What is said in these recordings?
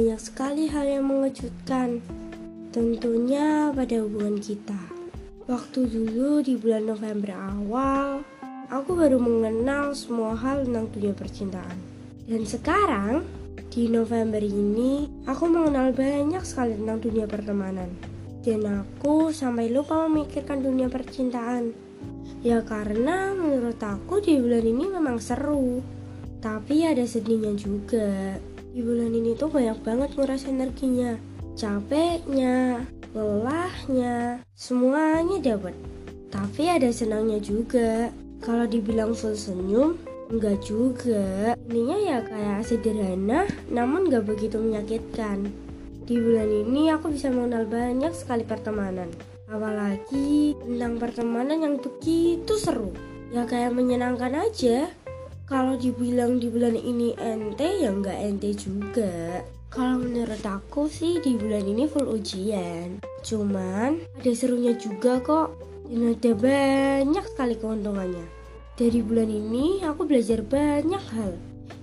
banyak sekali hal yang mengejutkan. Tentunya pada hubungan kita. Waktu dulu di bulan November awal, aku baru mengenal semua hal tentang dunia percintaan. Dan sekarang, di November ini, aku mengenal banyak sekali tentang dunia pertemanan. Dan aku sampai lupa memikirkan dunia percintaan. Ya karena menurut aku di bulan ini memang seru. Tapi ada sedihnya juga. Di bulan ini tuh banyak banget nguras energinya. Capeknya, lelahnya, semuanya dapat. Tapi ada senangnya juga. Kalau dibilang full senyum, enggak juga. Ininya ya kayak sederhana, namun gak begitu menyakitkan. Di bulan ini aku bisa mengenal banyak sekali pertemanan. Apalagi tentang pertemanan yang begitu seru. Ya kayak menyenangkan aja. Kalau dibilang di bulan ini ente ya nggak ente juga. Kalau menurut aku sih di bulan ini full ujian. Cuman ada serunya juga kok. Dan ada banyak sekali keuntungannya. Dari bulan ini aku belajar banyak hal.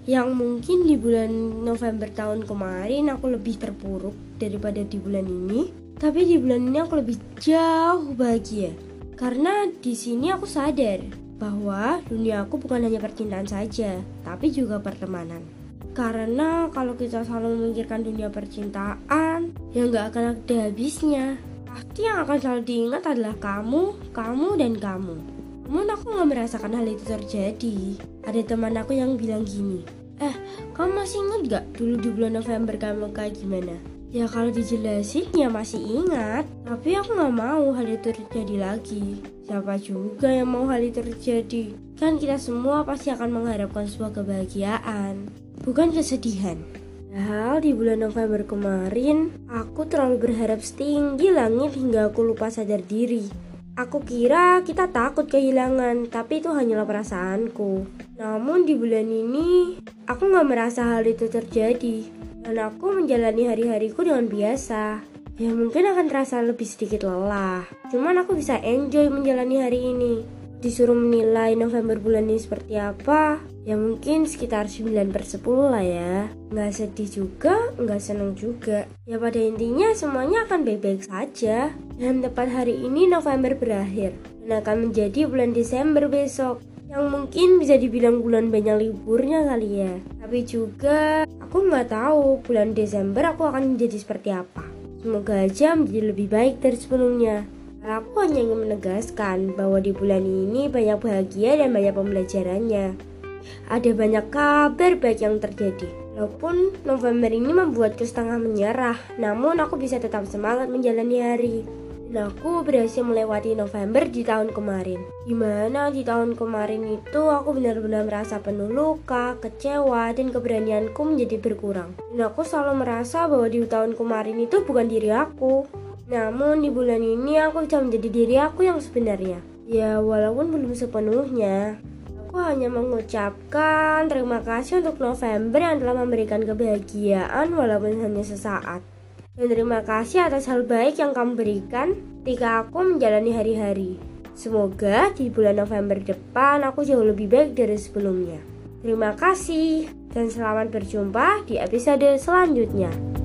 Yang mungkin di bulan November tahun kemarin aku lebih terpuruk daripada di bulan ini. Tapi di bulan ini aku lebih jauh bahagia. Karena di sini aku sadar bahwa dunia aku bukan hanya percintaan saja, tapi juga pertemanan. Karena kalau kita selalu memikirkan dunia percintaan, ya nggak akan ada habisnya. Pasti yang akan selalu diingat adalah kamu, kamu, dan kamu. Namun aku nggak merasakan hal itu terjadi. Ada teman aku yang bilang gini, Eh, kamu masih ingat gak dulu di bulan November kamu kayak gimana? Ya kalau dijelasin ya masih ingat. Tapi aku gak mau hal itu terjadi lagi. Siapa juga yang mau hal itu terjadi? Kan kita semua pasti akan mengharapkan sebuah kebahagiaan Bukan kesedihan. Padahal di bulan November kemarin Aku terlalu berharap setinggi langit hingga aku lupa sadar diri. Aku kira kita takut kehilangan, tapi itu hanyalah perasaanku. Namun di bulan ini, aku gak merasa hal itu terjadi dan aku menjalani hari-hariku dengan biasa. Ya mungkin akan terasa lebih sedikit lelah, cuman aku bisa enjoy menjalani hari ini. Disuruh menilai November bulan ini seperti apa, ya mungkin sekitar 9 per 10 lah ya. Nggak sedih juga, nggak seneng juga. Ya pada intinya semuanya akan baik-baik saja. Dan tepat hari ini November berakhir, dan akan menjadi bulan Desember besok yang mungkin bisa dibilang bulan banyak liburnya kali ya. Tapi juga aku nggak tahu bulan Desember aku akan menjadi seperti apa. Semoga aja menjadi lebih baik dari sebelumnya. Aku hanya ingin menegaskan bahwa di bulan ini banyak bahagia dan banyak pembelajarannya. Ada banyak kabar baik yang terjadi. Walaupun November ini membuatku setengah menyerah, namun aku bisa tetap semangat menjalani hari. Dan aku berhasil melewati November di tahun kemarin. Di mana di tahun kemarin itu aku benar-benar merasa penuh luka, kecewa, dan keberanianku menjadi berkurang. Dan aku selalu merasa bahwa di tahun kemarin itu bukan diri aku. Namun di bulan ini aku bisa menjadi diri aku yang sebenarnya. Ya walaupun belum sepenuhnya. Aku hanya mengucapkan terima kasih untuk November yang telah memberikan kebahagiaan walaupun hanya sesaat. Dan terima kasih atas hal baik yang kamu berikan ketika aku menjalani hari-hari. Semoga di bulan November depan aku jauh lebih baik dari sebelumnya. Terima kasih dan selamat berjumpa di episode selanjutnya.